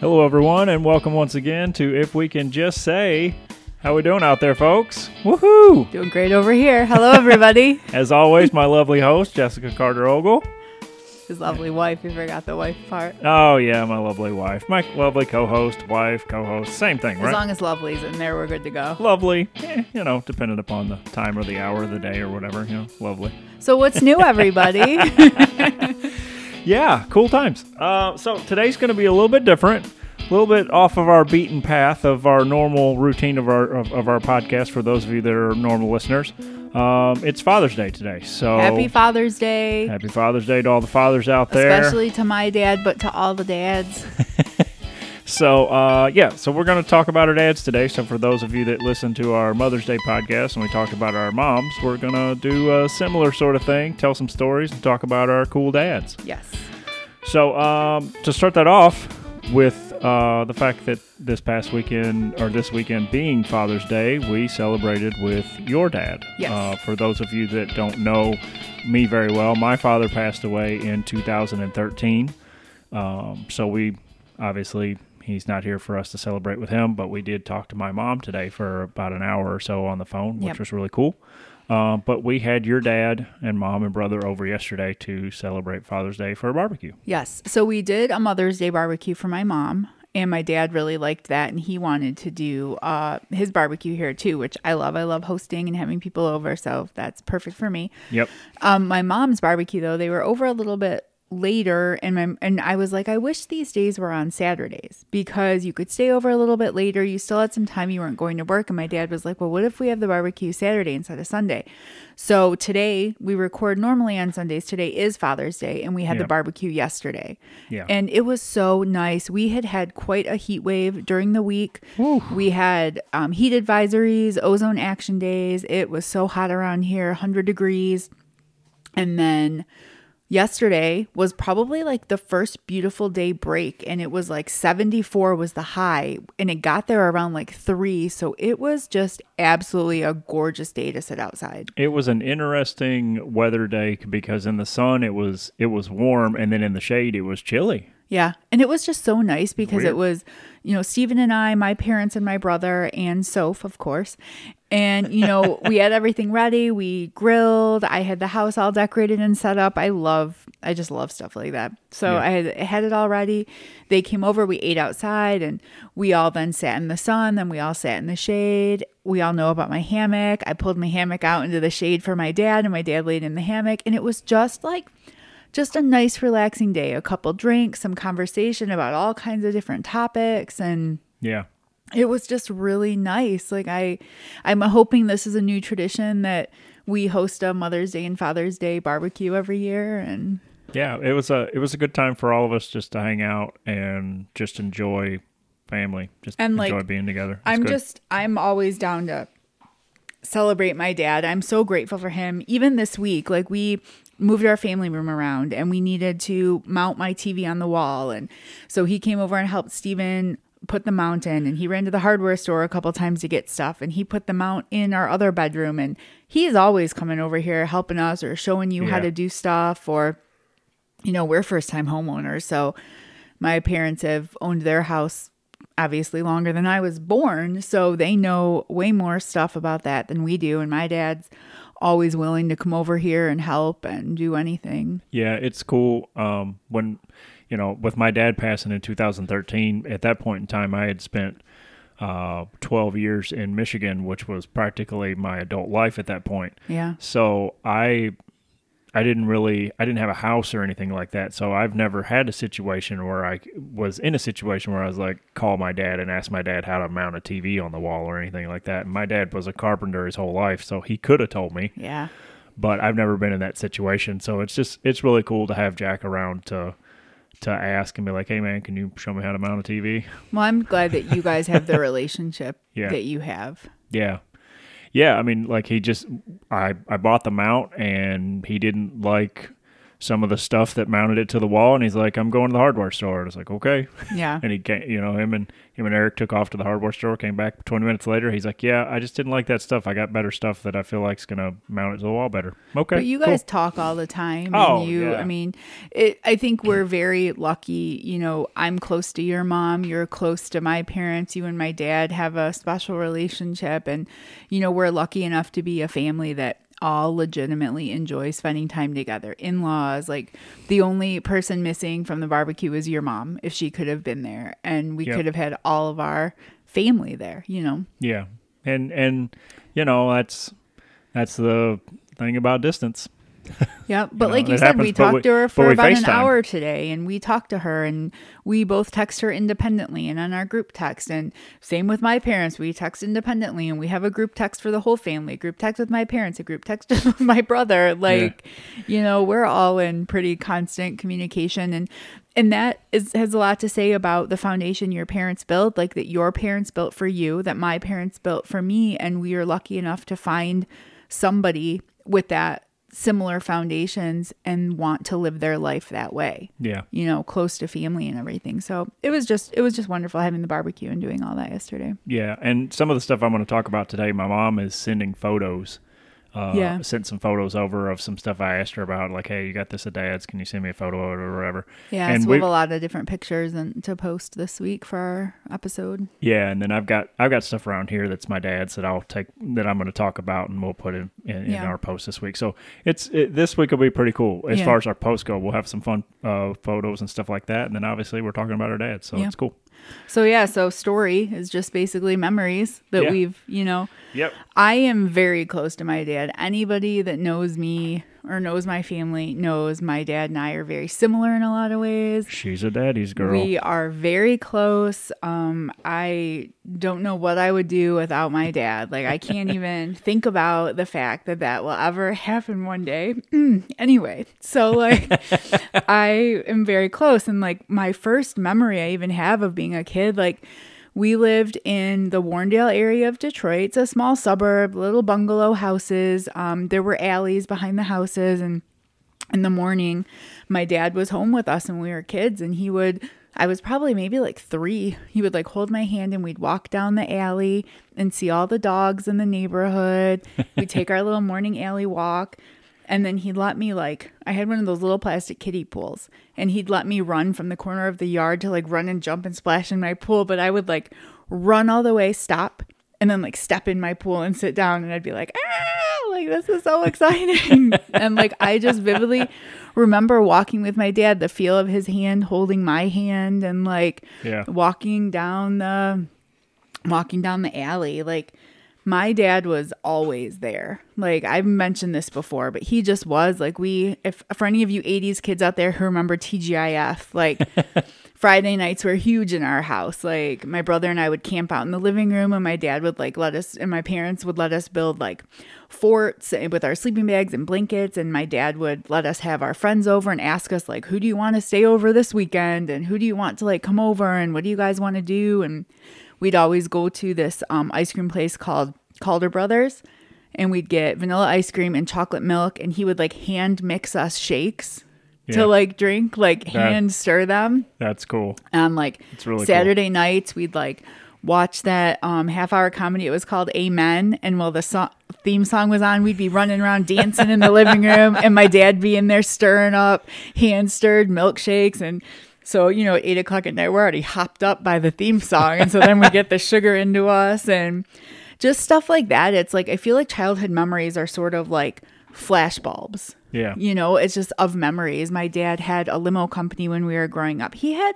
Hello, everyone, and welcome once again to If We Can Just Say. How we doing out there, folks? Woohoo! Doing great over here. Hello, everybody. As always, my lovely host, Jessica Carter Ogle. His lovely wife. You forgot the wife part. Oh, yeah, my lovely wife. My lovely co host, wife, co host. Same thing, right? As long as lovely's in there, we're good to go. lovely. Eh, you know, depending upon the time or the hour of the day or whatever, you know, lovely. So, what's new, everybody? Yeah, cool times. Uh, so today's going to be a little bit different, a little bit off of our beaten path of our normal routine of our of, of our podcast. For those of you that are normal listeners, um, it's Father's Day today. So Happy Father's Day. Happy Father's Day to all the fathers out there. Especially to my dad, but to all the dads. So uh, yeah, so we're going to talk about our dads today. So for those of you that listen to our Mother's Day podcast and we talked about our moms, we're going to do a similar sort of thing, tell some stories, and talk about our cool dads. Yes. So um, to start that off with uh, the fact that this past weekend or this weekend being Father's Day, we celebrated with your dad. Yes. Uh, for those of you that don't know me very well, my father passed away in 2013. Um, so we obviously he's not here for us to celebrate with him, but we did talk to my mom today for about an hour or so on the phone, which Yep. was really cool. Uh, but we had your dad and mom and brother over yesterday to celebrate Father's Day for a barbecue. Yes. So, we did a Mother's Day barbecue for my mom. And my dad really liked that, and he wanted to do uh, his barbecue here too, which I love. I love hosting and having people over, so that's perfect for me. Yep. Um, my mom's barbecue though, they were over a little bit later and my and I was like, I wish these days were on Saturdays because you could stay over a little bit later. You still had some time you weren't going to work. And my dad was like, Well, what if we have the barbecue Saturday instead of Sunday? So today we record normally on Sundays. Today is Father's Day, and we had the barbecue yesterday. Yeah. And it was so nice. We had had quite a heat wave during the week. We had um, heat advisories, ozone action days. It was so hot around here, 100 degrees. And then yesterday was probably like the first beautiful day break and it was like 74 was the high and it got there around like 3 so it was just absolutely a gorgeous day to sit outside It was an interesting weather day because in the sun it was it was warm and then in the shade it was chilly. yeah and it was just so nice because Weird. it was you know Stephen and I my parents and my brother and Soph of course and you know we had everything ready. We grilled. I had the house all decorated and set up. I love I just love stuff like that. So Yeah. I had, I had it all ready. They came over. We ate outside and we all then sat in the sun. Then we all sat in the shade. We all know about my hammock. I pulled my hammock out into the shade for my dad and my dad laid in the hammock. And it was just like just a nice relaxing day a couple drinks some conversation about all kinds of different topics and Yeah. It was just really nice like i i'm hoping this is a new tradition that we host a mother's day and father's day barbecue every year and Yeah, it was a it was a good time for all of us just to hang out and just enjoy family, just And, enjoy like, being together. It's i'm good. just i'm always down to celebrate my dad i'm so grateful for him even this week like we moved our family room around and we needed to mount my tv on the wall and so he came over and helped steven put the mount in and he ran to the hardware store a couple times to get stuff and he put the mount in our other bedroom and he's always coming over here helping us or showing you how to do stuff or you know we're first time homeowners so my parents have owned their house obviously longer than I was born, so they know way more stuff about that than we do. And my dad's always willing to come over here and help and do anything. Yeah, it's cool. Um, when you know, with my dad passing in 2013, at that point in time, I had spent uh, 12 years in Michigan, which was practically my adult life at that point. Yeah. So I I didn't really I didn't have a house or anything like that. So I've never had a situation where I was in a situation where I was like call my dad and ask my dad how to mount a TV on the wall or anything like that. And my dad was a carpenter his whole life, so he could have told me, Yeah. but I've never been in that situation. So it's just it's really cool to have Jack around to to ask and be like, "Hey man, can you show me how to mount a TV?" Well, I'm glad that you guys have the relationship Yeah. that you have. Yeah. Yeah, I mean like he just I I bought the mount and he didn't like some of the stuff that mounted it to the wall, and he's like, "I'm going to the hardware store." And it's like, "Okay." Yeah. And he came, you know, him and him and Eric took off to the hardware store. Came back 20 minutes later. He's like, "Yeah, I just didn't like that stuff. I got better stuff that I feel like is gonna mount it to the wall better." Okay. But you cool. guys talk all the time. Oh, and you, yeah. I mean, it, I think we're very lucky. You know, I'm close to your mom. You're close to my parents. You and my dad have a special relationship. And, you know, we're lucky enough to be a family that all legitimately enjoy spending time together. In laws, like the only person missing from the barbecue is your mom, if she could have been there. And we Yep. could have had all of our family there, you know? Yeah, and and you know that's that's the thing about distance. Yeah, but know, like you said, we happens, but talked we- to her for we about an hour today, and we talked to her, and we both text her independently and on our group text. And same with my parents, we text independently, and we have a group text for the whole family, group text with my parents, a group text with my brother. Like, you know, we're all in pretty constant communication, and and that is has a lot to say about the foundation your parents built, like that your parents built for you, that my parents built for me, and we are lucky enough to find somebody with that similar foundations and want to live their life that way Yeah, you know close to family and everything so it was just it was just wonderful having the barbecue and doing all that yesterday yeah, and some of the stuff I'm going to talk about today. My mom is sending photos. Uh, Yeah. sent some photos over of some stuff I asked her about, like, "Hey, you got this at Dad's? Can you send me a photo of it or whatever?" yeah and so we have a lot of different pictures and to post this week for our episode Yeah, and then I've got I've got stuff around here that's my dad's that I'll take that I'm going to talk about and we'll put in in, in our post this week. So it's it, this week will be pretty cool as Yeah. far as our post go. We'll have some fun uh, photos and stuff like that, and then obviously we're talking about our dad, so Yeah. it's cool. So yeah so story is just basically memories that Yeah. we've you know Yep. I am very close to my dad. Anybody that knows me or knows my family knows my dad and I are very similar in a lot of ways. She's a daddy's girl. We are very close. Um, I don't know what I would do without my dad. Like, I can't even think about the fact that that will ever happen one day. Anyway, so like, I am very close. And like, my first memory I even have of being a kid, like, we lived in the Warrendale area of Detroit. It's a small suburb, little bungalow houses. Um, there were alleys behind the houses, and in the morning, my dad was home with us when we were kids, and he would. I was probably maybe like three. He would like hold my hand and we'd walk down the alley and see all the dogs in the neighborhood. We'd take our little morning alley walk. And then he'd let me like I had one of those little plastic kiddie pools and he'd let me run from the corner of the yard to like run and jump and splash in my pool, but I would like run all the way, stop, and then like step in my pool and sit down and I'd be like, ah, like this is so exciting. and like I just vividly remember walking with my dad, the feel of his hand holding my hand and like Yeah. walking down the walking down the alley. Like my dad was always there. Like I've mentioned this before, but he just was like we if for any of you 80s kids out there who remember TGIF, like Friday nights were huge in our house. Like my brother and I would camp out in the living room and my dad would like let us and my parents would let us build like forts with our sleeping bags and blankets and my dad would let us have our friends over and ask us like who do you want to stay over this weekend and who do you want to like come over and what do you guys want to do and we'd always go to this um, ice cream place called Calder Brothers and we'd get vanilla ice cream and chocolate milk and he would like hand mix us shakes Yeah. to like drink like That- hand stir them That's cool. and like It's really cool. Saturday nights we'd like watch that um half hour comedy it was called Amen and while the so- theme song was on we'd be running around dancing in the living room and my dad be in there stirring up hand stirred milkshakes and so you know eight o'clock at night we're already hopped up by the theme song and so then we get the sugar into us and just stuff like that it's like I feel like childhood memories are sort of like flashbulbs. Yeah. you know, it's just of memories. My dad had a limo company when we were growing up. He had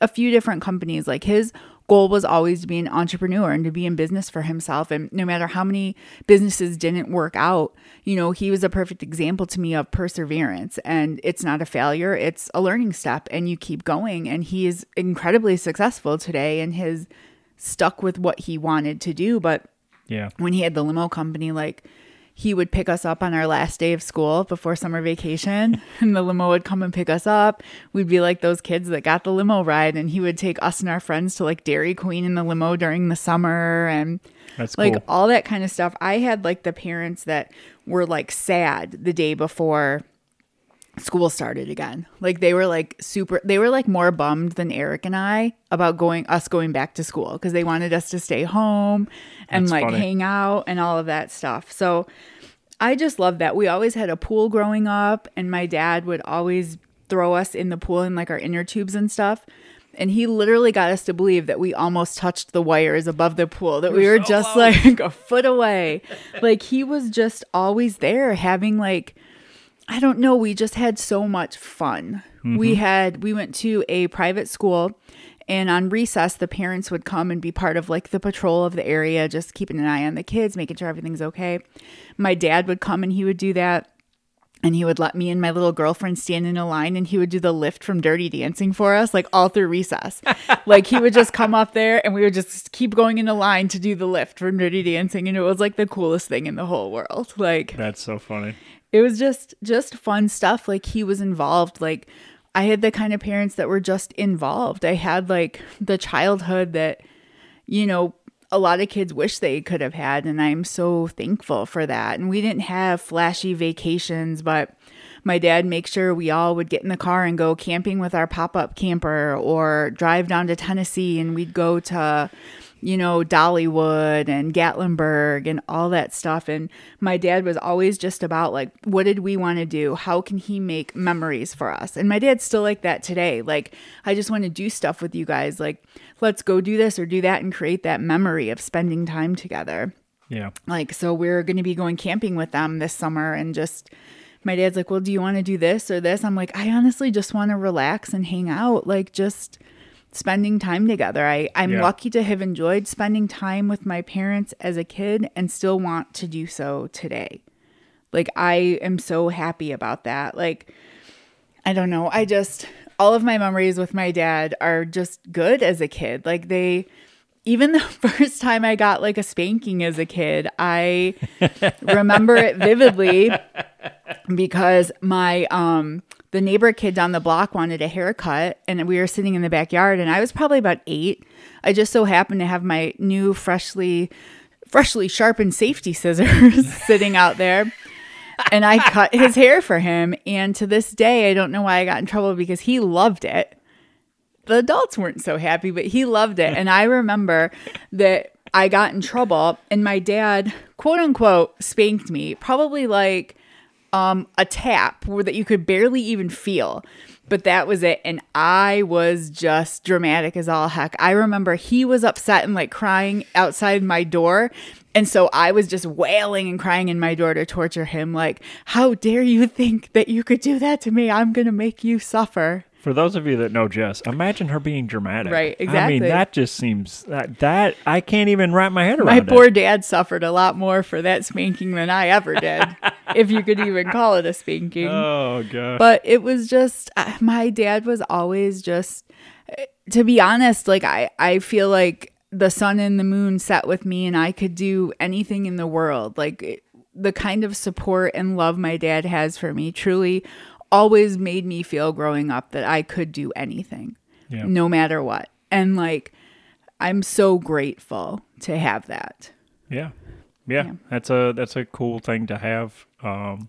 a few different companies. Like his goal was always to be an entrepreneur and to be in business for himself. And no matter how many businesses didn't work out, you know, he was a perfect example to me of perseverance. And it's not a failure, it's a learning step, and you keep going. And he is incredibly successful today and has stuck with what he wanted to do. But Yeah. when he had the limo company, like he would pick us up on our last day of school before summer vacation, and the limo would come and pick us up. We'd be like those kids that got the limo ride, and he would take us and our friends to like Dairy Queen in the limo during the summer and That's like cool. all that kind of stuff. I had like the parents that were like sad the day before school started again. Like they were like super they were like more bummed than Eric and I about going us going back to school because they wanted us to stay home and That's like funny. hang out and all of that stuff. So I just love that. We always had a pool growing up and my dad would always throw us in the pool in like our inner tubes and stuff. And he literally got us to believe that we almost touched the wires above the pool, that we were just like a foot away. like he was just always there having like I don't know. We just had so much fun. We mm-hmm. had, we went to a private school and on recess, the parents would come and be part of like the patrol of the area, just keeping an eye on the kids, making sure everything's okay. My dad would come and he would do that. And he would let me and my little girlfriend stand in a line and he would do the lift from Dirty Dancing for us, like all through recess. like he would just come up there and we would just keep going in a line to do the lift from Dirty Dancing. And it was like the coolest thing in the whole world. Like, That's so funny. it was just just fun stuff like he was involved like i had the kind of parents that were just involved i had like the childhood that you know a lot of kids wish they could have had and i'm so thankful for that. And we didn't have flashy vacations but my dad makes sure we all would get in the car and go camping with our pop-up camper or drive down to tennessee and we'd go to you know, Dollywood and Gatlinburg and all that stuff. And my dad was always just about like, what did we want to do? How can he make memories for us? And my dad's still like that today. Like, I just want to do stuff with you guys. Like, let's go do this or do that and create that memory of spending time together. Yeah. Like, so we're going to be going camping with them this summer and just. My dad's like, Well, do you want to do this or this? I'm like, I honestly just want to relax and hang out. Like, just spending time together. I, I'm Yeah. lucky to have enjoyed spending time with my parents as a kid and still want to do so today. Like, I am so happy about that. Like, I don't know. I just, all of my memories with my dad are just good as a kid. Like, they, even the first time I got like a spanking as a kid, I remember it vividly because my um the neighbor kid down the block wanted a haircut and we were sitting in the backyard and I was probably about 8. I just so happened to have my new freshly freshly sharpened safety scissors sitting out there. And I cut his hair for him and to this day I don't know why I got in trouble because he loved it the adults weren't so happy, but he loved it. And I remember that I got in trouble and my dad, quote unquote, spanked me, probably like um, a tap that you could barely even feel. But that was it. And I was just dramatic as all heck. I remember he was upset and like crying outside my door. And so I was just wailing and crying in my door to torture him. Like, how dare you think that you could do that to me? I'm going to make you suffer. For those of you that know Jess, imagine her being dramatic. Right, exactly. I mean, that just seems that, that I can't even wrap my head around My it. poor dad suffered a lot more for that spanking than I ever did, if you could even call it a spanking. Oh god. but it was just uh, my dad was always just uh, to be honest like i i feel like the sun and the moon set with me and i could do anything in the world like it- the kind of support and love my dad has for me truly always made me feel growing up that i could do anything Yeah. no matter what and like i'm so grateful to have that Yeah. yeah. Yeah. That's a that's a cool thing to have. Um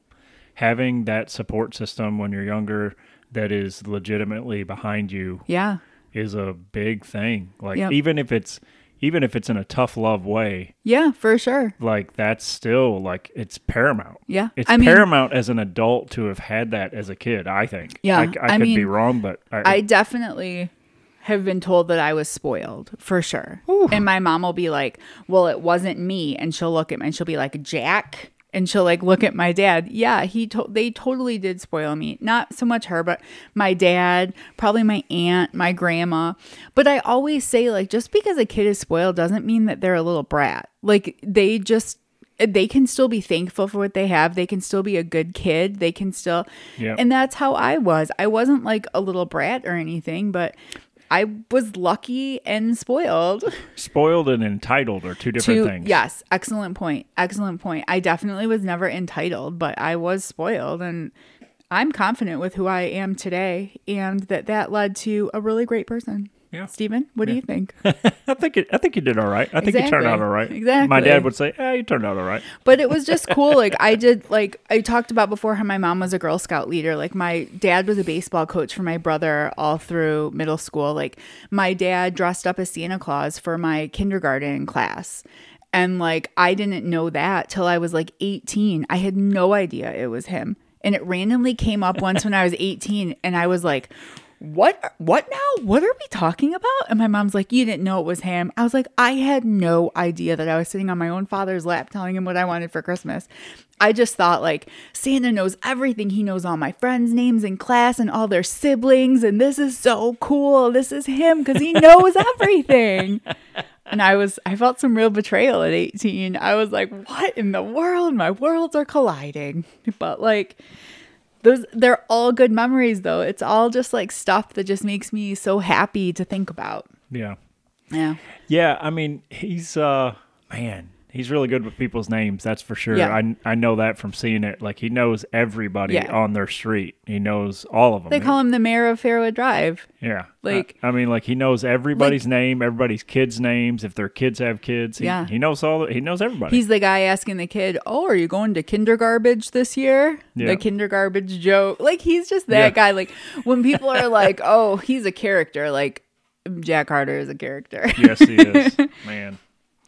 having that support system when you're younger that is legitimately behind you yeah is a big thing. Like Yep. even if it's even if it's in a tough love way, yeah for sure like that's still like it's paramount. yeah It's i mean paramount as an adult to have had that as a kid, I think. Yeah, I, I, I could be wrong, but I, I definitely have been told that I was spoiled for sure. And my mom will be like, "Well, it wasn't me," and she'll look at me and she'll be like, "Jack." And she'll like look at my dad. Yeah, he to- they totally did spoil me. Not so much her, but my dad, probably my aunt, my grandma. But I always say like just because a kid is spoiled doesn't mean that they're a little brat. Like they just they can still be thankful for what they have. They can still be a good kid. They can still Yeah. and that's how I was. I wasn't like a little brat or anything, but I was lucky and spoiled. spoiled and entitled are two different things. yes, excellent point. Excellent point. I definitely was never entitled, but I was spoiled and I'm confident with who I am today and that that led to a really great person. Yeah. Steven, what do you think? I think it, I think you did all right. I think you turned out all right. Exactly. My dad would say, "Yeah, you turned out all right." But it was just cool. Like I did like I talked about before how my mom was a Girl Scout leader. Like my dad was a baseball coach for my brother all through middle school. Like my dad dressed up as Santa Claus for my kindergarten class. And like I didn't know that till I was like 18. I had no idea it was him. And it randomly came up once when I was 18 and I was like, what what now? What are we talking about? And my mom's like you didn't know it was him. I was like i had no idea that i was sitting on my own father's lap telling him what i wanted for christmas. I just thought like santa knows everything. He knows all my friends names in class and all their siblings and this is so cool. This is him because he knows everything. And i was i felt some real betrayal at 18 i was like what in the world? My worlds are colliding. But like those they're all good memories though. It's all just like stuff that just makes me so happy to think about. Yeah. Yeah. Yeah, I mean, he's uh man, he's really good with people's names, that's for sure. Yeah. I I know that from seeing it. Like he knows everybody Yeah. on their street. He knows all of them. They call him the mayor of Fairwood Drive. yeah. like- I, I mean, like he knows everybody's name, everybody's kids' names, if their kids have kids. He, Yeah. He knows all he knows everybody. He's the guy asking the kid, "Oh, are you going to kindergarbage this year?" Yeah. The kindergarbage joke. Like he's just that guy. Like when people are like, "Oh, he's a character," like Jack Carter is a character. yes, he is. Man.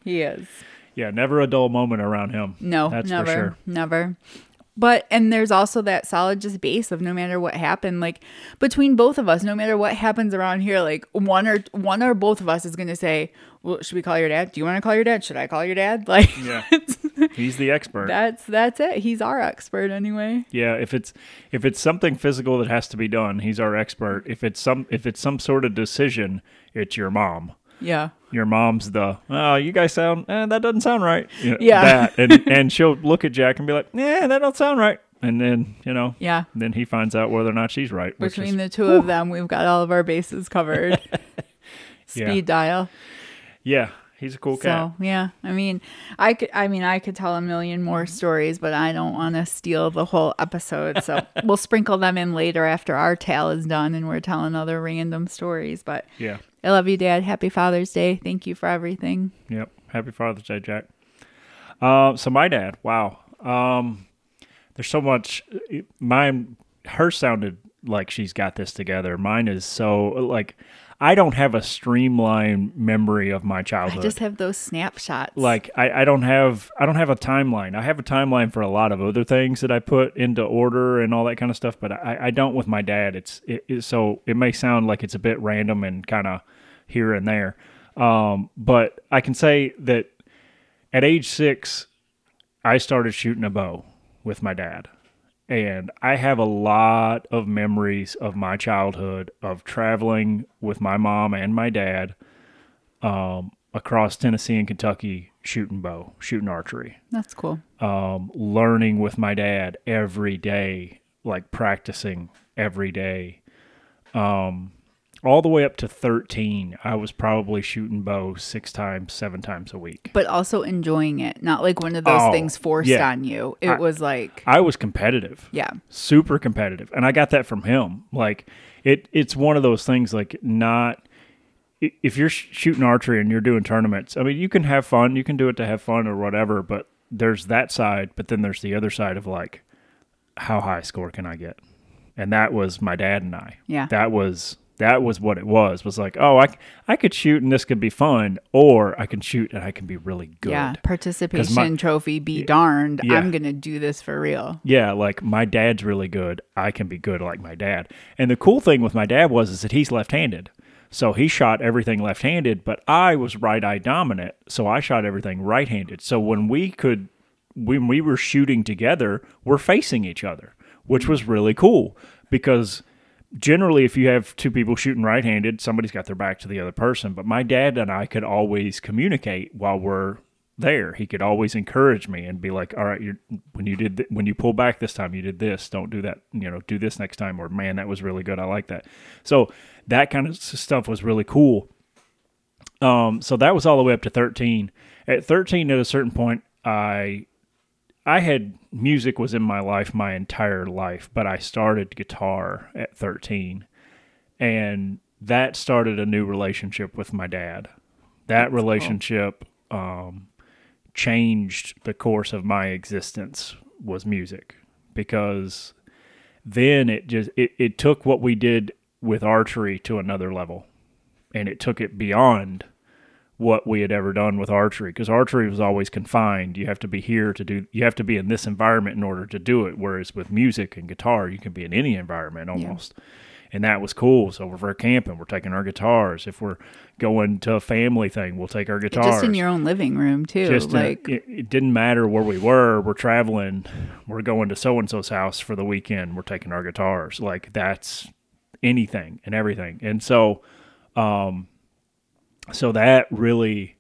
he is. Yeah, never a dull moment around him. No, That's never, for sure. never. But and there's also that solid just base of no matter what happened, like between both of us, no matter what happens around here, like one or one or both of us is gonna say, "Well, should we call your dad? Do you want to call your dad? Should I call your dad?" Like Yeah. He's the expert. that's that's it. He's our expert anyway. Yeah, if it's if it's something physical that has to be done, he's our expert. If it's some if it's some sort of decision, it's your mom. Yeah, Your mom's the oh, you guys sound eh, that doesn't sound right. You know, Yeah. that and and she'll look at Jack and be like, yeah, that don't sound right. And then you know, yeah. then he finds out whether or not she's right. Between is, the two of them, we've got all of our bases covered. Yeah. Speed dial. yeah, he's a cool cat. So yeah, I mean, I could, I mean, I could tell a million more stories, but I don't want to steal the whole episode. So we'll sprinkle them in later after our tale is done and we're telling other random stories. But Yeah. I love you, Dad. Happy Father's Day. Thank you for everything. Yep. Happy Father's Day, Jack. Uh, so my dad, wow. Um, there's so much. Mine, her sounded like she's got this together. Mine is so like I don't have a streamlined memory of my childhood. I just have those snapshots. like I, I don't have I don't have a timeline. I have a timeline for a lot of other things that I put into order and all that kind of stuff, but I, I don't with my dad. It's it, it, so it may sound like it's a bit random and kind of here and there, um, but I can say that at age six, I started shooting a bow with my dad. And I have a lot of memories of my childhood of traveling with my mom and my dad um, across Tennessee and Kentucky shooting bow, shooting archery, that's cool. um, learning with my dad every day, like practicing every day. Um, all the way up to 13, I was probably shooting bow six times, seven times a week. But also enjoying it, not like one of those Oh, things forced yeah. on you. It I- was like, I was competitive. yeah, super competitive and i got that from him like it it's one of those things like not if you're sh- shooting archery and you're doing tournaments i mean you can have fun you can do it to have fun or whatever but there's that side but then there's the other side of like how high score can i get and that was my dad and i Yeah. that was that was what it was was like oh i, I could shoot and this could be fun or i can shoot and i can be really good yeah, participation my- trophy be darned. Yeah. I'm gonna do this for real. Yeah, like my dad's really good. I can be good like my dad. And the cool thing with my dad was is that he's left-handed. So he shot everything left-handed, but I was right-eye dominant, so I shot everything right-handed. So when we could when we were shooting together, we're facing each other, which was really cool because generally if you have two people shooting right-handed, somebody's got their back to the other person, but my dad and I could always communicate while we're there. He could always encourage me and be like, "All right, you're, when you did th- when you pull back this time, you did this. Don't do that. You know, do this next time." Or, "Man, that was really good. I like that." So that kind of stuff was really cool. Um, so that was all the way up to thirteen. At thirteen, at a certain point, I I had music was in my life my entire life, but I started guitar at 13. And that started a new relationship with my dad. That relationship um, changed the course of my existence was music because then it just it, it took what we did with archery to another level and it took it beyond what we had ever done with archery because archery was always confined. You have to be here to do you have to be in this environment in order to do it whereas with music and guitar you can be in any environment almost. And that was cool. So if we're camping we're taking our guitars. If we're going to a family thing we'll take our guitars Just in your own living room too. just in- like it, it didn't matter where we were. We're traveling. We're going to so and so's house for the weekend. We're taking our guitars. Like that's anything and everything. And so um so that really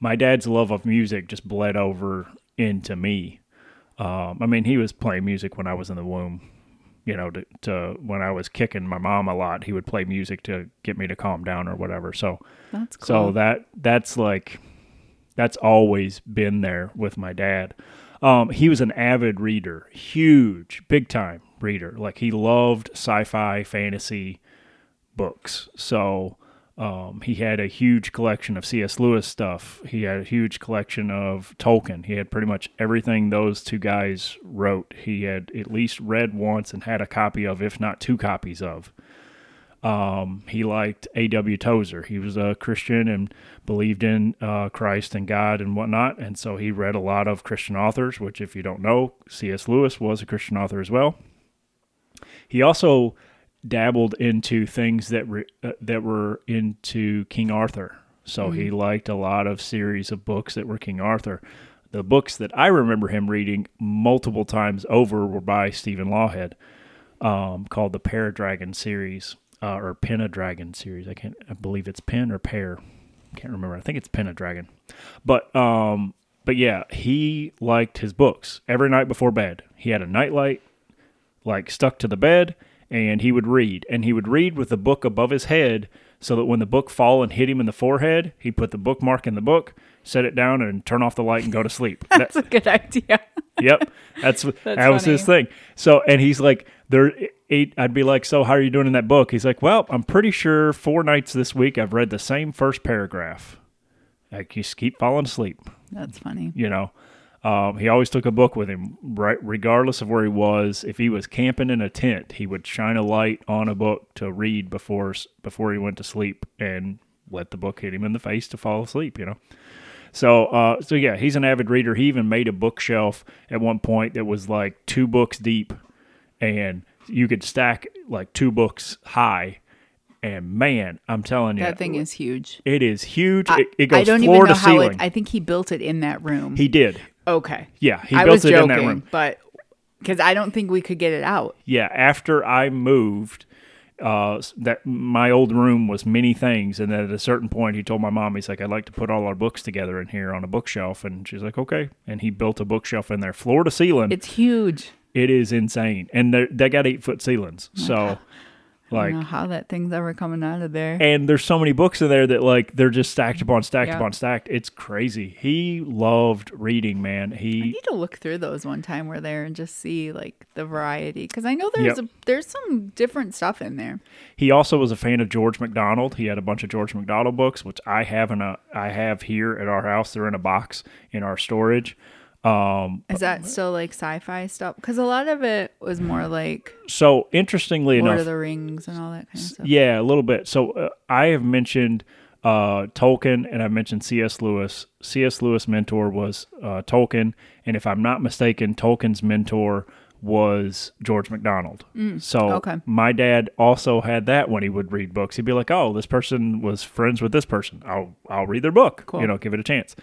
my dad's love of music just bled over into me um i mean he was playing music when i was in the womb you know to, to when i was kicking my mom a lot he would play music to get me to calm down or whatever so that's cool. so that that's like that's always been there with my dad. Um, he was an avid reader, huge, big time reader. Like he loved sci-fi, fantasy books. So um, he had a huge collection of C.S. Lewis stuff. He had a huge collection of Tolkien. He had pretty much everything those two guys wrote. He had at least read once and had a copy of, if not two copies of. Um, he liked A.W. Tozer. He was a Christian and believed in uh, Christ and God and whatnot. And so he read a lot of Christian authors, which, if you don't know, C.S. Lewis was a Christian author as well. He also dabbled into things that re- uh, that were into King Arthur. So he liked a lot of series of books that were King Arthur. The books that I remember him reading multiple times over were by Stephen Lawhead, um, called the Paradragon series uh, or Pentadragon series. I can't. I believe it's Pen or Pear. Can't remember. I think it's Pentadragon. But um, but yeah, he liked his books every night before bed. He had a nightlight like stuck to the bed and he would read. And he would read with the book above his head so that when the book fall and hit him in the forehead he'd put the bookmark in the book set it down and turn off the light and go to sleep. That- that's a good idea. yep. That's, that was his thing. So and he's like there eight i'd be like so how are you doing in that book? He's like well i'm pretty sure four nights this week i've read the same first paragraph. I just keep falling asleep. That's funny. you know um, he always took a book with him right regardless of where he was if he was camping in a tent he would shine a light on a book to read before before he went to sleep and let the book hit him in the face to fall asleep you know so uh, so yeah he's an avid reader he even made a bookshelf at one point that was like two books deep and you could stack like two books high and man i'm telling you That thing is huge. it is huge I, it, it goes I don't floor even know to how ceiling it. I think he built it in that room. he did okay. yeah he I built was it joking, in that room but because I don't think we could get it out. yeah, after I moved, uh, that my old room was many things, and then at a certain point, he told my mom, he's like, "I'd like to put all our books together in here on a bookshelf," and she's like, "Okay," and he built a bookshelf in there, floor to ceiling. It's huge. it is insane, and they they got eight foot ceilings, so I like. don't know how that thing's ever coming out of there. And there's so many books in there that like they're just stacked upon stacked Yeah. upon stacked. It's crazy. He loved reading, man. I He need to look through those one time we're there and just see like the variety because I know there's Yep. a, there's some different stuff in there. He also was a fan of George MacDonald. He had a bunch of George MacDonald books, which I have in a I have here at our house. They're in a box in our storage. Um, Is that still like sci-fi stuff? Because a lot of it was more like so interestingly enough Lord enough, of the Rings and all that kind of stuff. yeah, a little bit. So uh, I have mentioned uh, Tolkien and I've mentioned C.S. Lewis. C.S. Lewis' mentor was uh, Tolkien, and if I'm not mistaken, Tolkien's mentor was George MacDonald. so Mm, okay. my dad also had that when he would read books. He'd be like, "Oh, this person was friends with this person. I'll I'll read their book. Cool. You know, give it a chance."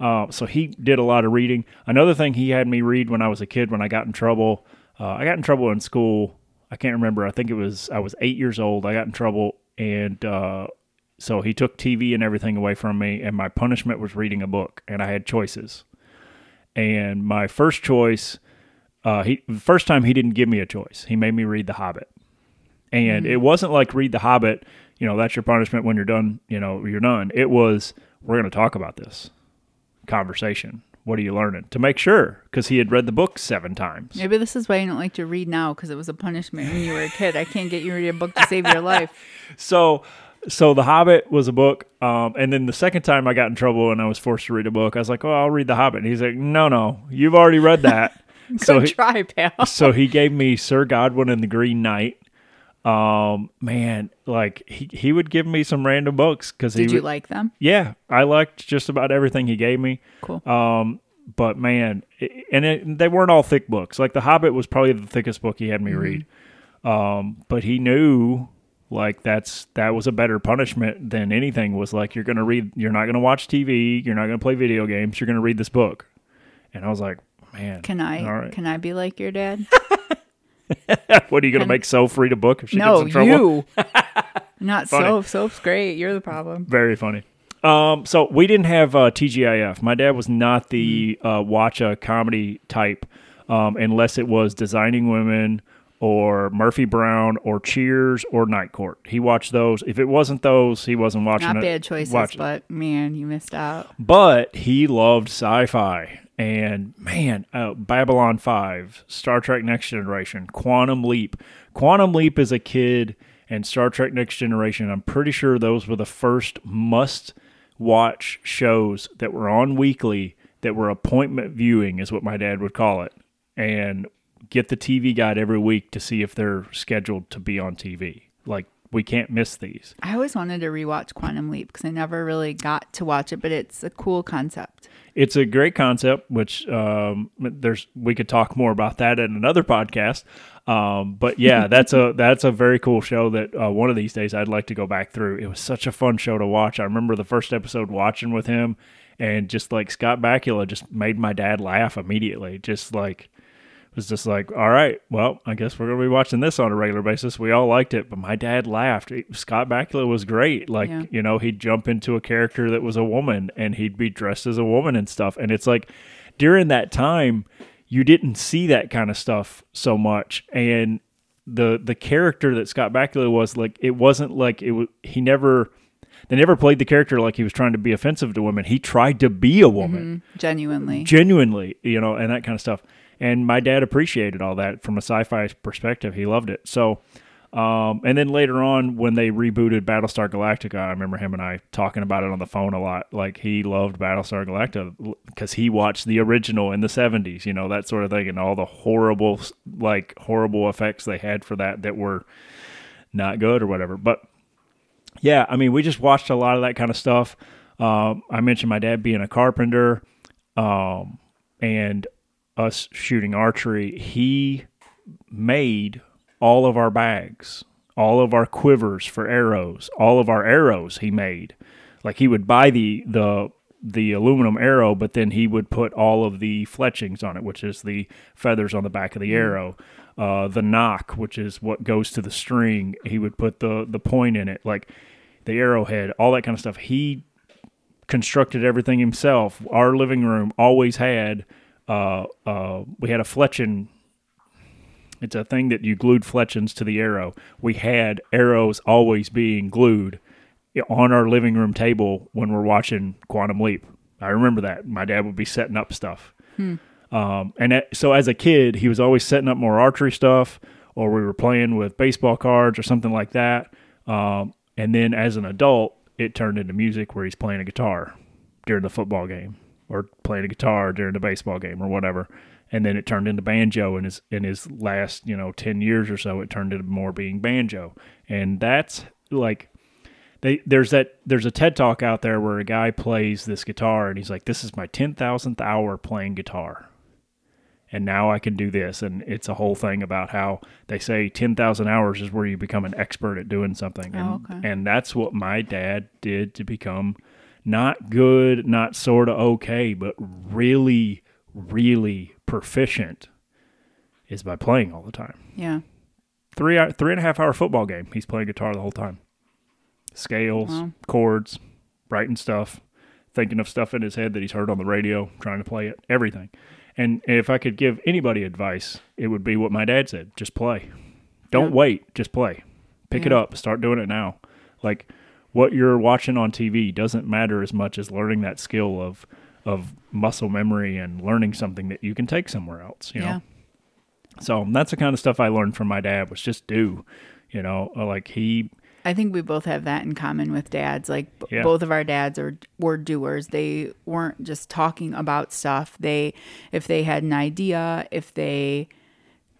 Uh, so he did a lot of reading. Another thing he had me read when I was a kid, when I got in trouble, uh, I got in trouble in school. I can't remember. I think it was I was eight years old. I got in trouble, and uh, so he took TV and everything away from me, and my punishment was reading a book, and I had choices. And my first choice, uh, he first time he didn't give me a choice. He made me read The Hobbit, and it wasn't like read The Hobbit. You know, that's your punishment when you're done. You know, you're done. It was we're going to talk about this conversation. What are you learning? To make sure, because he had read the book seven times. Maybe this is why you don't like to read now because it was a punishment when you were a kid. I can't get you to read a book to save your life. So, so The Hobbit was a book, um, and then the second time I got in trouble and I was forced to read a book, I was like, "Oh, I'll read The Hobbit." And he's like, "No, no, you've already read that." so he, try, pal. so he gave me Sir Gawain and the Green Knight. Um, man, like he he would give me some random books because he Did you would, like them? yeah, I liked just about everything he gave me. Cool. Um, but man, it, and it, they weren't all thick books. Like The Hobbit was probably the thickest book he had me read. Um, but he knew like that's that was a better punishment than anything. Was like you're gonna read, you're not gonna watch TV, you're not gonna play video games, you're gonna read this book. And I was like, man, Can I All right. can I be like your dad? what are you gonna make Soph read a book if she no, gets in trouble? you. Not Funny. soap. Soap's great. You're the problem. Very funny. Um, so we didn't have uh, TGIF. My dad was not the uh, watch a comedy type, um, unless it was Designing Women or Murphy Brown or Cheers or Night Court. He watched those. If it wasn't those, he wasn't watching Not it. bad choices, watch it. but man, you missed out. But he loved sci-fi and man, uh, Babylon 5, Star Trek Next Generation, Quantum Leap. Quantum Leap is a kid and Star Trek Next Generation. I'm pretty sure those were the first must watch shows that were on weekly that were appointment viewing is what my dad would call it. And get the TV guide every week to see if they're scheduled to be on TV. Like we can't miss these. I always wanted to rewatch Quantum Leap because I never really got to watch it, but it's a cool concept. It's a great concept, which um, there's we could talk more about that in another podcast. Um, but yeah, that's a that's a very cool show that uh, one of these days I'd like to go back through. It was such a fun show to watch. I remember the first episode watching with him, and just like Scott Bakula just made my dad laugh immediately. Just like was just like, all right, well, I guess we're gonna be watching this on a regular basis. We all liked it, but my dad laughed. Scott Bakula was great. Like, Yeah. you know, he'd jump into a character that was a woman and he'd be dressed as a woman and stuff. And it's like during that time, you didn't see that kind of stuff so much. And the the character that Scott Bakula was like, it wasn't like it was. He never. They never played the character like he was trying to be offensive to women. He tried to be a woman mm-hmm. Genuinely. genuinely, you know, and that kind of stuff. And my dad appreciated all that from a sci-fi perspective. He loved it. So, um, and then later on, when they rebooted Battlestar Galactica, I remember him and I talking about it on the phone a lot. Like he loved Battlestar Galactica because he watched the original in the '70s, you know, that sort of thing, and all the horrible, like horrible effects they had for that that were not good or whatever. But yeah, I mean, we just watched a lot of that kind of stuff. Um, I mentioned my dad being a carpenter, um, and us shooting archery. He made all of our bags, all of our quivers for arrows, all of our arrows. He made like he would buy the the the aluminum arrow, but then he would put all of the fletchings on it, which is the feathers on the back of the arrow. Uh, the nock, which is what goes to the string, he would put the the point in it, like the arrowhead, all that kind of stuff. He constructed everything himself. Our living room always had uh, uh, we had a fletching. It's a thing that you glued fletchings to the arrow. We had arrows always being glued on our living room table when we're watching Quantum Leap. I remember that. My dad would be setting up stuff. Um, and that, so as a kid, he was always setting up more archery stuff, or we were playing with baseball cards or something like that. Um, and then as an adult, it turned into music where he's playing a guitar during the football game, or playing a guitar during the baseball game, or whatever. And then it turned into banjo in his in his last you know ten years or so. It turned into more being banjo, and that's like they there's that there's a TED talk out there where a guy plays this guitar and he's like, "This is my ten thousandth hour playing guitar." and now I can do this. And it's a whole thing about how they say 10,000 hours is where you become an expert at doing something. Oh, and, Oh, okay. and that's what my dad did to become not good, not sort of okay, but really, really proficient is by playing all the time. Yeah. Three, hour, three and a half hour football game. He's playing guitar the whole time. Scales, Wow. chords, writing stuff, thinking of stuff in his head that he's heard on the radio, trying to play it, everything. And if I could give anybody advice, it would be what my dad said just play. Don't Yeah. wait, just play. Pick it up, start doing it now. Like what you're watching on TV doesn't matter as much as learning that skill of of muscle memory and learning something that you can take somewhere else, you know. Yeah. So that's the kind of stuff I learned from my dad was just do, you know, uh, like he I think we both have that in common with dads. Like b- Yeah. both of our dads are were doers. They weren't just talking about stuff. They if they had an idea, if they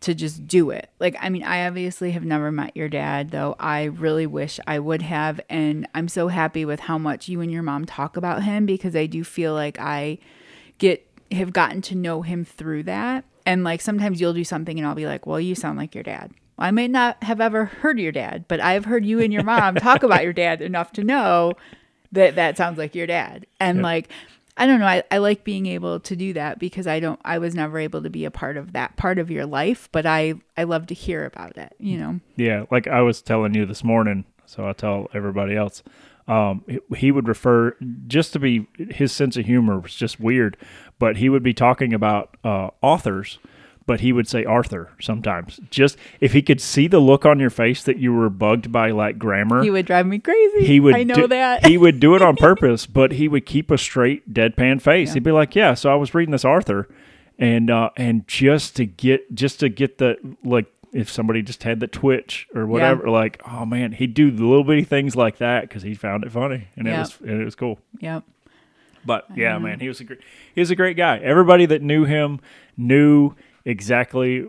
to just do it. Like I mean, I obviously have never met your dad, though I really wish I would have and I'm so happy with how much you and your mom talk about him because I do feel like I get have gotten to know him through that. And like sometimes you'll do something and I'll be like, "Well, you sound like your dad." Well, I may not have ever heard your dad, but I've heard you and your mom talk about your dad enough to know that that sounds like your dad. And like I don't know, I, I like being able to do that because I don't I was never able to be a part of that part of your life, but I I love to hear about it, you know. Yeah, like I was telling you this morning, so I'll tell everybody else. Um, he- he would refer just to be his sense of humor was just weird, but he would be talking about uh, authors, but he would say Arthur sometimes. Just if he could see the look on your face that you were bugged by like grammar, He would drive me crazy. he would I know do, that. he would do it on purpose, but he would keep a straight deadpan face. He'd be like, "Yeah, so I was reading this Arthur, and uh, and just to get just to get the like if somebody just had the twitch or whatever, like oh man, he'd do the little bitty things like that because he found it funny and Yeah. it was and it was cool. yep. But yeah, man, he was a great he was a great guy. Everybody that knew him knew exactly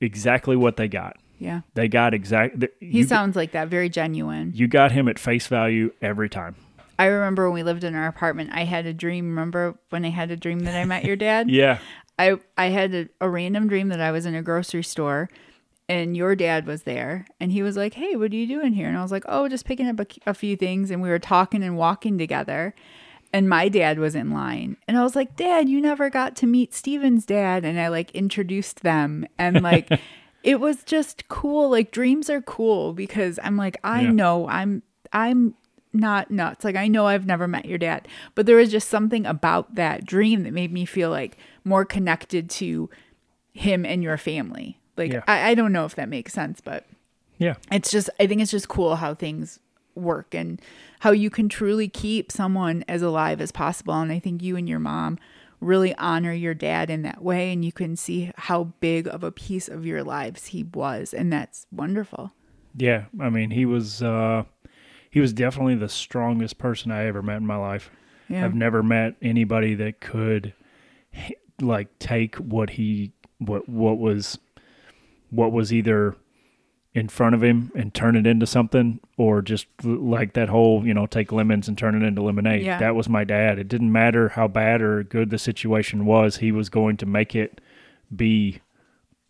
exactly what they got. Yeah. They got exactly. He sounds like that, very genuine. you got him at face value every time. I remember when we lived in our apartment, I had a dream. Remember when I had a dream that I met your dad? Yeah. I I had a, a random dream that I was in a grocery store and your dad was there and he was like, "Hey, what are you doing here?" And I was like, "Oh, just picking up a, a few things." And we were talking and walking together. And my dad was in line. And I was like, "Dad, you never got to meet Steven's dad." And I like introduced them and like it was just cool. Like dreams are cool because I'm like, I Yeah. know I'm I'm not nuts. Like I know I've never met your dad, but there was just something about that dream that made me feel like more connected to him and your family. Like Yeah. I, I don't know if that makes sense, but Yeah. it's just I think it's just cool how things work and how you can truly keep someone as alive as possible. And I think you and your mom really honor your dad in that way and you can see how big of a piece of your lives he was and that's wonderful. Yeah, I mean, he was uh he was definitely the strongest person I ever met in my life. Yeah. I've never met anybody that could like take what he what what was what was either in front of him and turn it into something or just like that whole, you know, take lemons and turn it into lemonade. Yeah. That was my dad. It didn't matter how bad or good the situation was, he was going to make it be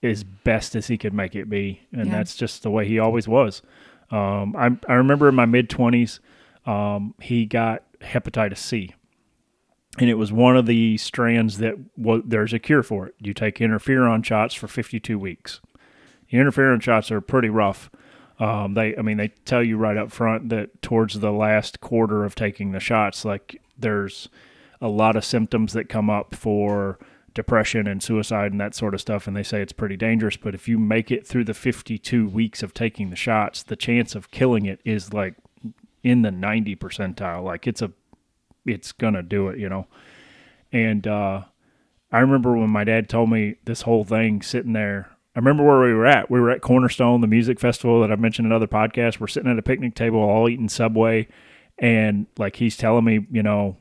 as best as he could make it be, and Yeah. that's just the way he always was. Um, I I remember in my mid twenties, um, he got hepatitis C, and it was one of the strands that wa there's a cure for it. You take interferon shots for 52 weeks. The interferon shots are pretty rough. Um, they, I mean, they tell you right up front that towards the last quarter of taking the shots, like there's a lot of symptoms that come up for depression and suicide and that sort of stuff. And they say it's pretty dangerous. But if you make it through the 52 weeks of taking the shots, the chance of killing it is like in the 90 percentile. Like it's a, it's gonna do it, you know. And uh, I remember when my dad told me this whole thing sitting there. I remember where we were at. We were at Cornerstone, the music festival that I've mentioned in other podcasts. We're sitting at a picnic table, all eating Subway, and like he's telling me, you know,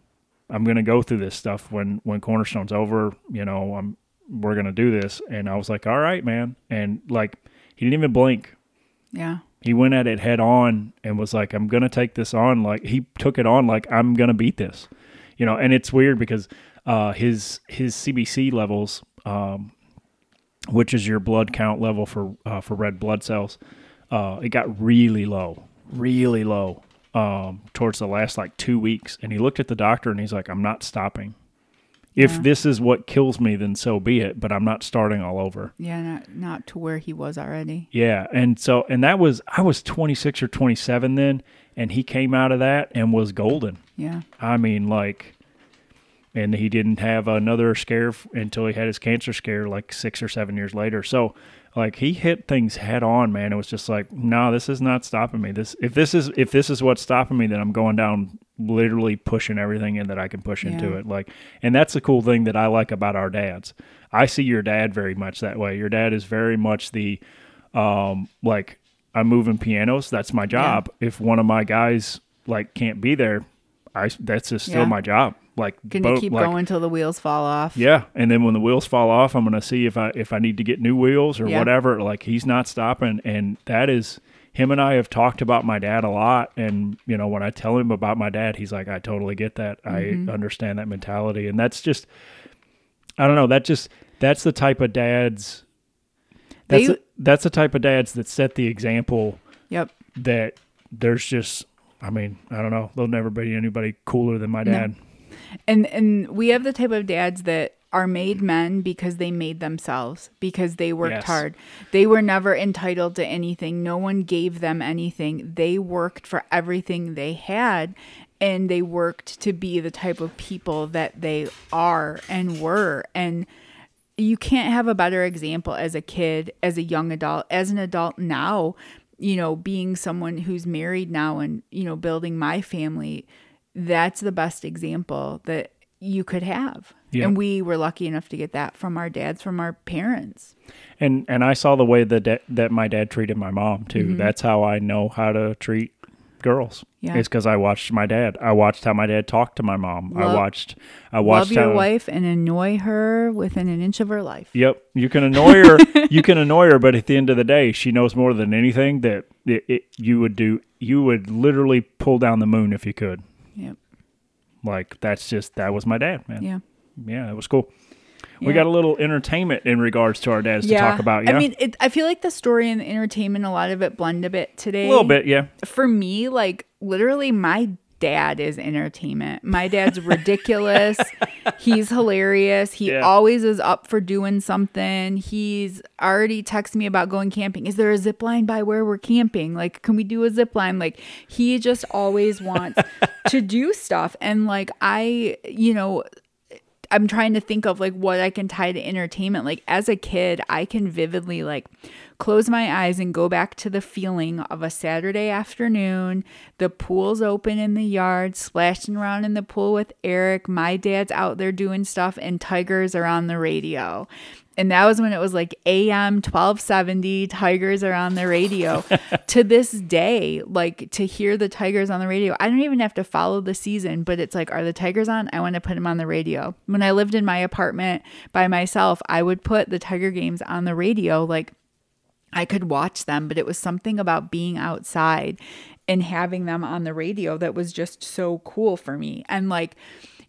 I'm gonna go through this stuff when when Cornerstone's over. You know, I'm we're gonna do this. And I was like, all right, man. And like he didn't even blink. Yeah. He went at it head on and was like, I'm gonna take this on. Like he took it on like I'm gonna beat this. You know, and it's weird because uh, his his CBC levels, um, which is your blood count level for uh, for red blood cells, uh, it got really low, really low um, towards the last like two weeks. And he looked at the doctor and he's like, I'm not stopping. If Yeah. this is what kills me, then so be it. But I'm not starting all over. Yeah, not not to where he was already. Yeah, and so and that was I was 26 or 27 then, and he came out of that and was golden. Yeah. I mean, like, and he didn't have another scare until he had his cancer scare like six or seven years later. So, like, he hit things head on, man. It was just like, no, this is not stopping me. This if this is if this is what's stopping me, then I'm going down, literally pushing everything in that I can push into it. Like, and that's the cool thing that I like about our dads. I see your dad very much that way. Your dad is very much the, um, like I'm moving pianos. That's my job. If one of my guys like can't be there, I that's just still Yeah. my job. Like Gonna both- keep like, going till the wheels fall off. Yeah, and then when the wheels fall off, I'm gonna see if I if I need to get new wheels or Yeah. whatever. Like he's not stopping, and that is him and I have talked about my dad a lot. And you know, when I tell him about my dad, he's like, "I totally get that. Mm-hmm. I understand that mentality." And that's just, I don't know. That just that's the type of dads. That's They- the- that's the type of dads that set the example Yep. that there's just. I mean, I don't know. There'll never be anybody cooler than my dad. And and we have the type of dads that are made men because they made themselves because they worked Yes. hard. They were never entitled to anything. No one gave them anything. They worked for everything they had and they worked to be the type of people that they are and were and you can't have a better example as a kid, as a young adult, as an adult now, you know, being someone who's married now and, you know, building my family. That's the best example that you could have. Yeah. And we were lucky enough to get that from our dads, from our parents. And and I saw the way that that my dad treated my mom too. Mm-hmm. That's how I know how to treat girls. Yeah. It's because I watched my dad. I watched how my dad talked to my mom. I watched. I watched Love your how. wife and annoy her within an inch of her life. Yep, you can annoy her. you can annoy her, but at the end of the day, she knows more than anything that it, it, you would do. You would literally pull down the moon if you could. Yep. Like that's just that was my dad, man. Yeah. yeah, it was cool. We got a little entertainment in regards to our dads to talk about. Yeah, I mean, it, I feel like the story and the entertainment, a lot of it blend a bit today. a little bit. Yeah, for me, like literally, my dad is entertainment. My dad's ridiculous. He's hilarious. He Yeah. always is up for doing something. He's already texted me about going camping. Is there a zip line by where we're camping? Like, can we do a zip line? Like, he just always wants to do stuff. And like, I, you know, I'm trying to think of like what I can tie to entertainment. Like as a kid, I can vividly like close my eyes and go back to the feeling of a Saturday afternoon, the pool's open in the yard, splashing around in the pool with Eric, my dad's out there doing stuff and tigers are on the radio. And that was when it was like AM 1270, Tigers are on the radio. to this day, like to hear the Tigers on the radio, I don't even have to follow the season, but it's like, are the Tigers on? I want to put them on the radio. When I lived in my apartment by myself, I would put the Tiger games on the radio. Like, I could watch them, but it was something about being outside and having them on the radio that was just so cool for me. And like,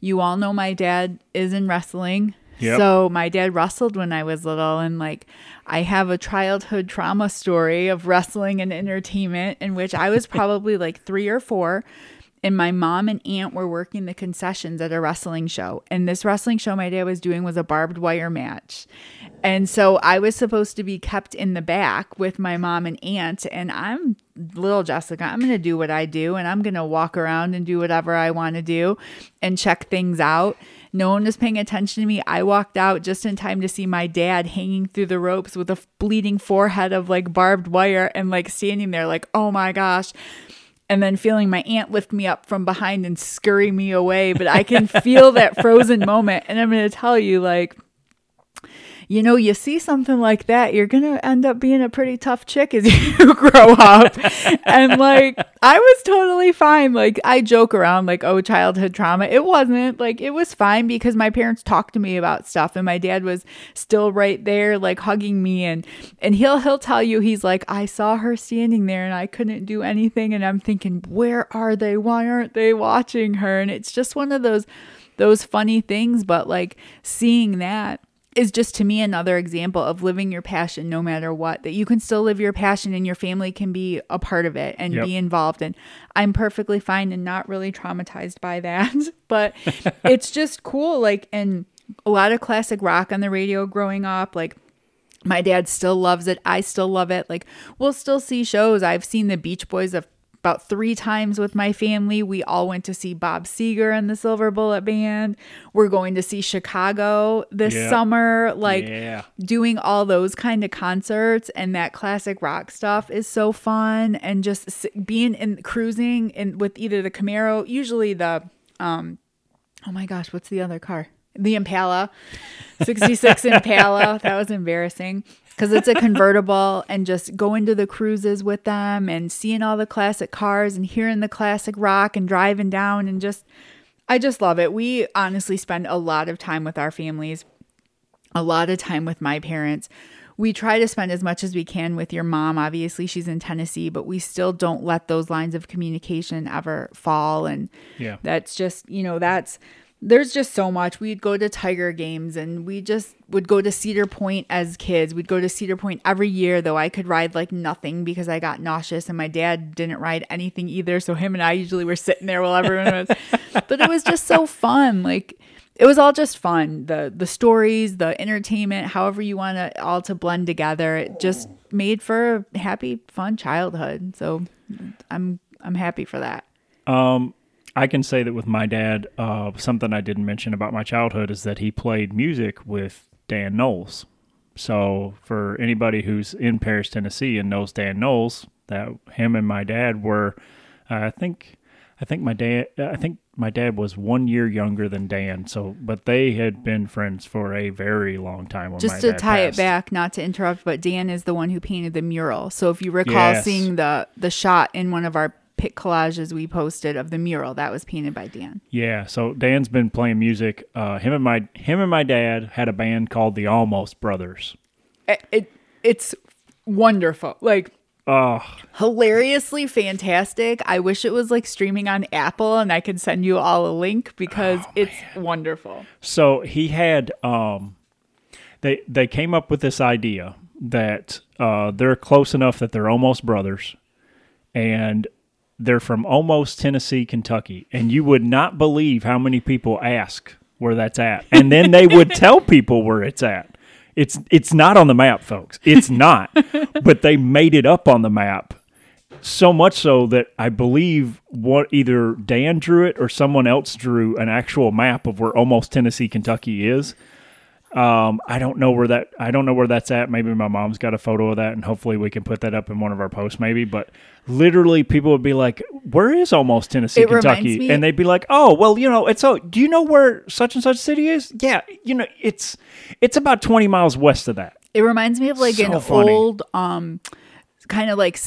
you all know my dad is in wrestling. Yep. So my dad wrestled when I was little and like I have a childhood trauma story of wrestling and entertainment in which I was probably like 3 or 4 and my mom and aunt were working the concessions at a wrestling show. And this wrestling show my dad was doing was a barbed wire match. And so I was supposed to be kept in the back with my mom and aunt. And I'm little Jessica. I'm going to do what I do and I'm going to walk around and do whatever I want to do and check things out. No one was paying attention to me. I walked out just in time to see my dad hanging through the ropes with a bleeding forehead of like barbed wire and like standing there, like, oh my gosh and then feeling my aunt lift me up from behind and scurry me away. But I can feel that frozen moment. And I'm going to tell you, like, you know, you see something like that, you're going to end up being a pretty tough chick as you grow up. and like, I was totally fine. Like, I joke around, like, oh, childhood trauma. It wasn't. Like, it was fine because my parents talked to me about stuff and my dad was still right there, like, hugging me. And, and he'll, he'll tell you, he's like, I saw her standing there and I couldn't do anything. And I'm thinking, where are they? Why aren't they watching her? And it's just one of those, those funny things. But like, seeing that, is just to me another example of living your passion no matter what that you can still live your passion and your family can be a part of it and Yep. be involved and I'm perfectly fine and not really traumatized by that but it's just cool like and a lot of classic rock on the radio growing up like my dad still loves it. I still love it. Like we'll still see shows. I've seen the Beach Boys of about three times with my family. We all went to see Bob Seger and the Silver Bullet Band. We're going to see Chicago this Yeah. summer. Like yeah. doing all those kind of concerts and that classic rock stuff is so fun. And just being in cruising in with either the Camaro, usually the um, oh my gosh, what's the other car? the Impala, 66 Impala. That was embarrassing because it's a convertible and just going to the cruises with them and seeing all the classic cars and hearing the classic rock and driving down and just, I just love it. We honestly spend a lot of time with our families, a lot of time with my parents. We try to spend as much as we can with your mom. Obviously, she's in Tennessee, but we still don't let those lines of communication ever fall. And Yeah. that's just, you know, that's there's just so much. We'd go to Tiger games and we just would go to Cedar Point as kids. We'd go to Cedar Point every year, though I could ride like nothing because I got nauseous and my dad didn't ride anything either. So him and I usually were sitting there while everyone was. but it was just so fun. Like it was all just fun. The the stories, the entertainment, however you want it all to blend together. It just made for a happy, fun childhood. So I'm I'm happy for that. Um, I can say that with my dad, uh, something I didn't mention about my childhood is that he played music with Dan Knowles. So for anybody who's in Paris, Tennessee, and knows Dan Knowles, that him and my dad were, uh, I think, I think my dad, I think my dad was one year younger than Dan. So, but they had been friends for a very long time. Just to tie passed. it back, not to interrupt, but Dan is the one who painted the mural. So if you recall Yes. seeing the the shot in one of our pic collages we posted of the mural, that was painted by Dan. Yeah, so Dan's been playing music. Uh, him and my him and my dad had a band called the Almost Brothers. It, it it's wonderful. Like Oh, hilariously fantastic. I wish it was like streaming on Apple and I could send you all a link because Oh, it's wonderful. so he had um, they they came up with this idea that uh, they're close enough that they're almost brothers, and they're from almost Tennessee, Kentucky, and you would not believe how many people ask where that's at, and then they would tell people where it's at. It's it's not on the map, folks. It's not, but they made it up on the map. So much so that I believe what either Dan drew it or someone else drew an actual map of where almost Tennessee, Kentucky is. Um, I don't know where that I don't know where that's at. Maybe my mom's got a photo of that, and hopefully we can put that up in one of our posts. Maybe, but literally, people would be like, "Where is almost Tennessee, It Kentucky?" me- and they'd be like, "Oh, well, you know, it's so. Do you know where such and such city is? Yeah, you know, it's it's about twenty miles west of that. It reminds me of like So an funny. old um kind of like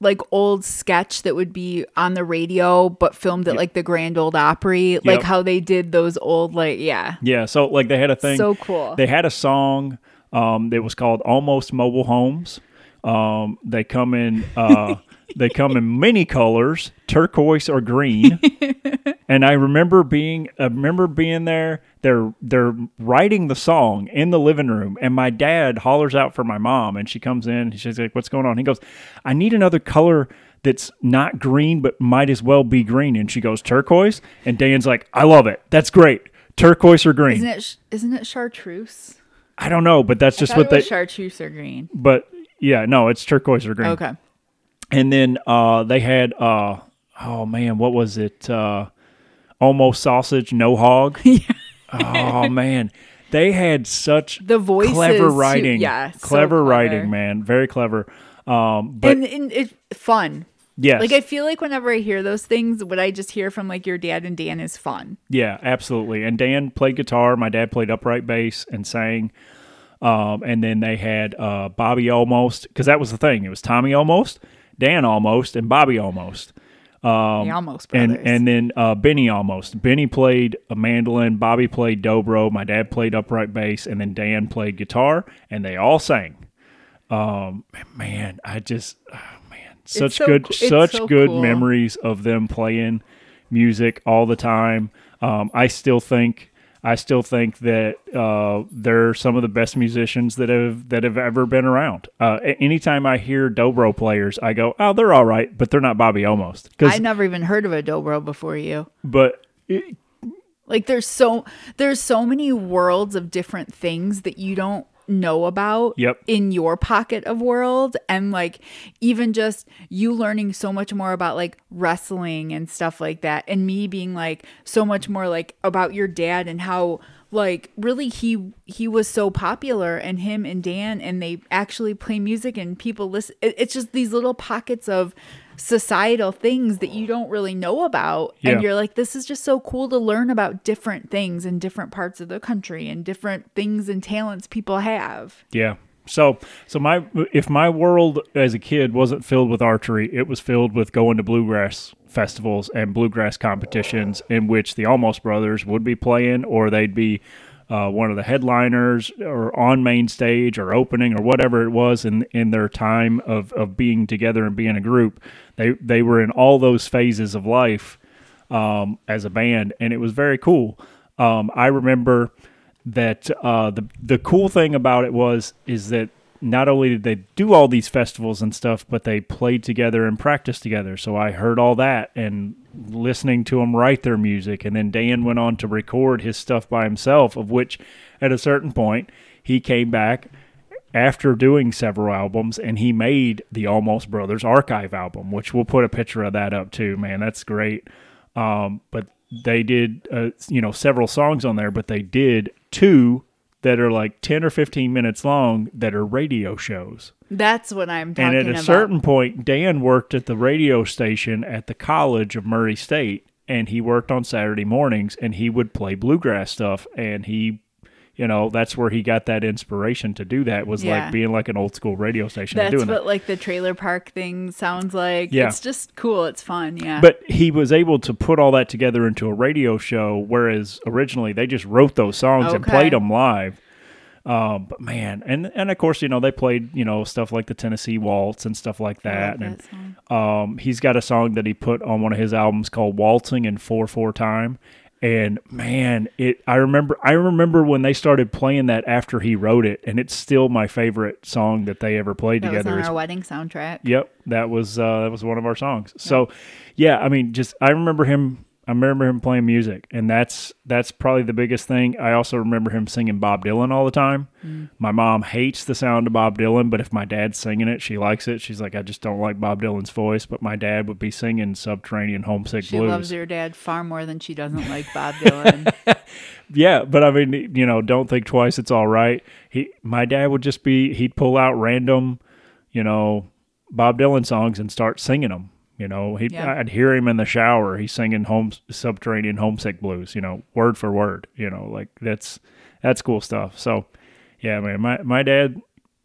like old sketch that would be on the radio but filmed at like the Grand Ole Opry, like Yep. how they did those old like yeah. Yeah, so like they had a thing. So cool. They had a song um, that was called "Almost Mobile Homes." Um, they come in uh, they come in many colors, turquoise or green. and I remember being I remember being there. They're they're writing the song in the living room, and my dad hollers out for my mom, and she comes in. and She's like, "What's going on?" He goes, "I need another color." That's not green, but might as well be green. And she goes turquoise, and Dan's like, "I love it. That's great. Turquoise or green." Isn't it sh- isn't it chartreuse? I don't know, but that's just what they. chartreuse or green. but yeah, no, it's turquoise or green. Okay. And then uh, they had uh, oh man, what was it? Uh, almost sausage, no hog. oh man, they had such The voice clever writing. Yeah, so clever clever. writing, man, very clever. Um, but and, and it's fun. yes, Like I feel like whenever I hear those things, what I just hear from like your dad and Dan is fun. Yeah, absolutely. And Dan played guitar. My dad played upright bass and sang. Um, and then they had uh, Bobby Almost, because that was the thing. It was Tommy Almost, Dan Almost, and Bobby Almost. the almost brothers. And and then uh, Benny Almost. Benny played a mandolin. Bobby played dobro. My dad played upright bass, and then Dan played guitar. And they all sang. Um, man, I just, oh, man, such so good, co- such so good cool. memories of them playing music all the time. Um, I still think. I still think that uh, they're some of the best musicians that have that have ever been around. Uh, anytime I hear dobro players, I go, "Oh, they're all right," but they're not Bobby Almost. Because I never even heard of a dobro before you. but it, Like there's so there's so many worlds of different things that you don't know about Yep. in your pocket of world and like even just you learning so much more about like wrestling and stuff like that and me being like so much more like about your dad and how like really he he was so popular and him and Dan and they actually play music and people listen it's just these little pockets of societal things that you don't really know about Yeah. and you're like this is just so cool to learn about different things in different parts of the country and different things and talents people have Yeah. So so my if my world as a kid wasn't filled with archery, it was filled with going to bluegrass festivals and bluegrass competitions in which the Almost Brothers would be playing or they'd be uh, one of the headliners or on main stage or opening or whatever it was in in their time of, of being together and being a group. They they were in all those phases of life um, as a band, and it was very cool. Um, I remember that uh, the the cool thing about it was is that not only did they do all these festivals and stuff, but they played together and practiced together. So I heard all that and listening to them write their music, and then Dan went on to record his stuff by himself. Of which, at a certain point, he came back after doing several albums and he made the Almost Brothers archive album, which we'll put a picture of that up too. Man, that's great. Um, but they did, uh, you know, several songs on there, but they did two that are like 10 or 15 minutes long that are radio shows. that's what i'm talking And at a about certain point, Dan worked at the radio station at the College of Murray State, and he worked on Saturday mornings, and he would play bluegrass stuff, and he. You know, that's where he got that inspiration to do that was Yeah. like being like an old school radio station and that's doing what that. like the trailer park thing sounds like Yeah. it's just cool it's fun yeah But he was able to put all that together into a radio show, whereas originally they just wrote those songs and played them live. Um, but man, and and of course, you know they played you know stuff like the Tennessee Waltz and stuff like that. and that song. um, he's got a song that he put on one of his albums called "Waltzing in Four Four Time." And man, it I remember I remember when they started playing that after he wrote it, and it's still my favorite song that they ever played that was together. on is our wedding soundtrack Yep, that was uh, that was one of our songs. So, yeah, I mean, just I remember him. I remember him playing music, and that's that's probably the biggest thing. I also remember him singing Bob Dylan all the time. Mm. My mom hates the sound of Bob Dylan, but if my dad's singing it, she likes it. She's like, I just don't like Bob Dylan's voice, but my dad would be singing "Subterranean Homesick She Blues." She loves your dad far more than she doesn't like Bob Dylan. Yeah, but I mean, you know, don't think twice. It's all right. He, my dad would just be, he'd pull out random, you know, Bob Dylan songs and start singing them. You know, he, Yeah. I'd hear him in the shower. He's singing home subterranean homesick blues. You know, word for word. You know, like that's that's cool stuff. So, yeah, man, my my dad.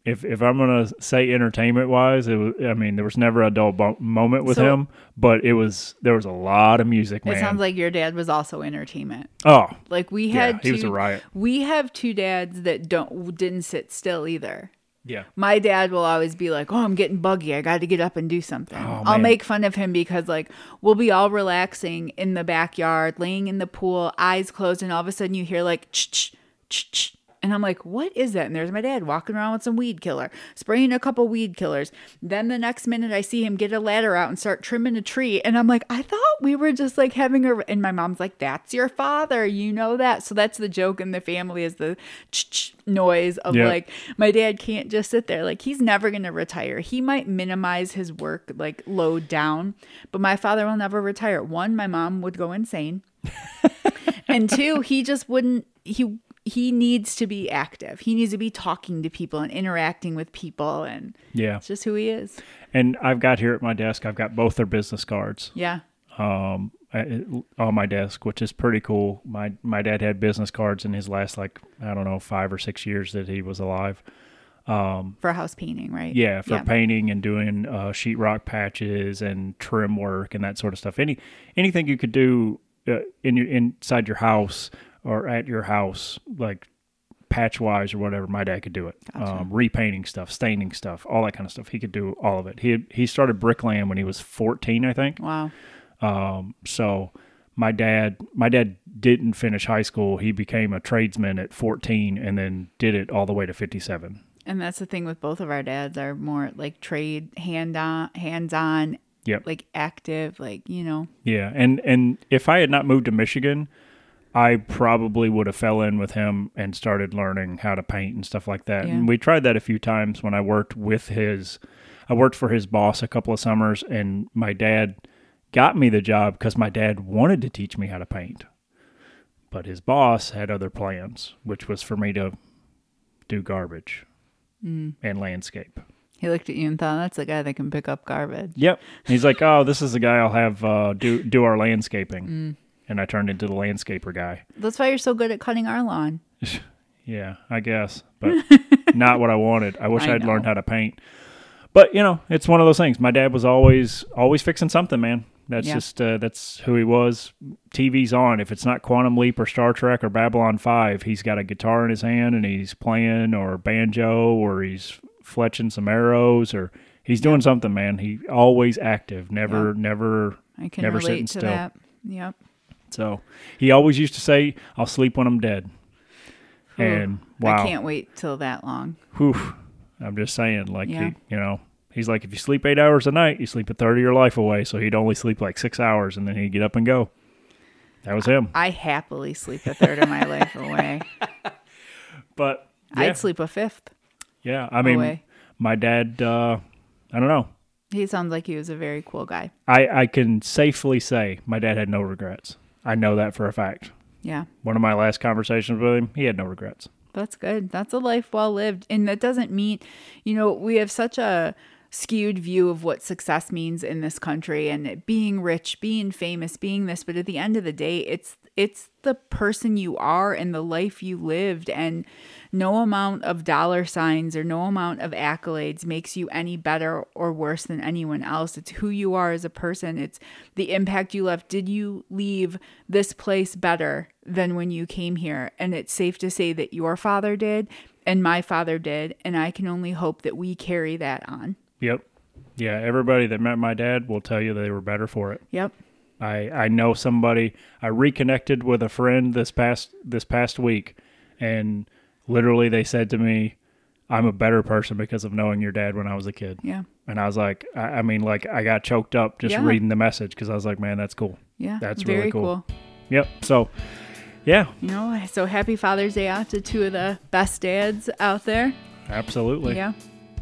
If if I'm gonna say entertainment wise, it was. I mean, there was never a dull bo- moment with So- him, but it was there was a lot of music, man. it sounds like your dad was also entertainment. oh, Like we Yeah, had he was a two- riot. We have two dads that don't didn't sit still either. Yeah, My dad will always be like, "Oh, I'm getting buggy. I got to get up and do something." Oh, I'll man. make fun of him because like we'll be all relaxing in the backyard, laying in the pool, eyes closed, and all of a sudden you hear like ch ch ch ch. And I'm like, what is that? And there's my dad walking around with some weed killer, spraying a couple weed killers. Then the next minute, I see him get a ladder out and start trimming a tree. And I'm like, I thought we were just like having a. And my mom's like, that's your father. You know that. So that's the joke in the family is the noise of Yeah. like, my dad can't just sit there. Like, he's never going to retire. He might minimize his work, like, load down, but my father will never retire. One, my mom would go insane. and two, he just wouldn't, he, he needs to be active. He needs to be talking to people and interacting with people. And yeah. it's just who he is. And I've got here at my desk, I've got both their business cards Yeah. um, on my desk, which is pretty cool. My my dad had business cards in his last like I don't know five or six years that he was alive. Um, For house painting, right? Yeah, for painting and doing uh, sheetrock patches and trim work and that sort of stuff. Any anything you could do uh, in your inside your house or at your house, like patch wise or whatever, my dad could do it. Um, repainting stuff, staining stuff, all that kind of stuff. He could do all of it. He he started bricklaying when he was fourteen, I think. Wow. Um, so my dad, my dad didn't finish high school. He became a tradesman at 14 and then did it all the way to 57. And that's the thing with both of our dads are more like trade hand on hands on Yep. like active, like, you know. Yeah. And, and if I had not moved to Michigan, I probably would have fell in with him and started learning how to paint and stuff like that. Yeah. And we tried that a few times when I worked with his, I worked for his boss a couple of summers and my dad got me the job because my dad wanted to teach me how to paint. but his boss had other plans, which was for me to do garbage Mm. and landscape. He looked at you and thought, "That's the guy that can pick up garbage." Yep. He's like, "Oh, this is the guy I'll have uh, do do our landscaping," Mm. And I turned into the landscaper guy. That's why you're so good at cutting our lawn. Yeah, I guess, but not what I wanted. I wish I I'd learned how to paint. But you know, it's one of those things. My dad was always always fixing something, man. That's Yeah. just uh, that's who he was. TV's on. If it's not Quantum Leap or Star Trek or Babylon Five, he's got a guitar in his hand and he's playing or banjo or he's fletching some arrows or he's doing something, man. He always active, never never I can Never sitting relate to still. that. Yep. So he always used to say, I'll sleep when I'm dead. Whew. And wow. I can't wait till that long. Whew. I'm just saying, like, Yeah. he, you know, he's like, if you sleep eight hours a night, you sleep a third of your life away. So he'd only sleep like six hours and then he'd get up and go. That was him. I happily sleep a third of my life away. But yeah, I'd sleep a fifth yeah. I mean, away. my dad, uh, I don't know. He sounds like he was a very cool guy. I, I can safely say my dad had no regrets. I know that for a fact. Yeah. One of my last conversations with him, he had no regrets. That's good. That's a life well lived. And that doesn't mean, you know, we have such a skewed view of what success means in this country and being rich, being famous, being this, but at the end of the day, it's it's the person you are and the life you lived and no amount of dollar signs or no amount of accolades makes you any better or worse than anyone else. It's who you are as a person. It's the impact you left. Did you leave this place better than when you came here? And it's safe to say that your father did and my father did. And I can only hope that we carry that on. Yep. Yeah. Everybody that met my dad will tell you they were better for it. Yep. I I know somebody. I reconnected with a friend this past this past week, and literally they said to me, "I'm a better person because of knowing your dad when I was a kid." Yeah. And I was like, I, I mean, like I got choked up just Yeah. reading the message because I was like, man, that's cool. Yeah. That's very really cool. Yep. So, yeah, You know, so happy Father's Day out to two of the best dads out there. absolutely. Yeah.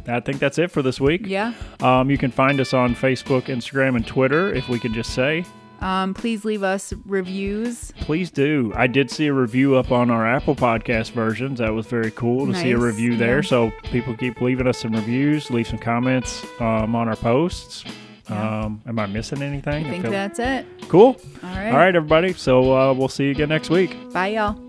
I think that's it for this week. Yeah. Um, you can find us on Facebook, Instagram, and Twitter. If we could just say, Um, please leave us reviews. Please do. I did see a review up on our Apple Podcast versions. That was very cool to see a Nice, review there. yeah. So people keep leaving us some reviews, leave some comments um, on our posts. Yeah. Um, am I missing anything? I think feel- that's it. cool. All right. All right, everybody. So uh, we'll see you again next week. Bye, y'all.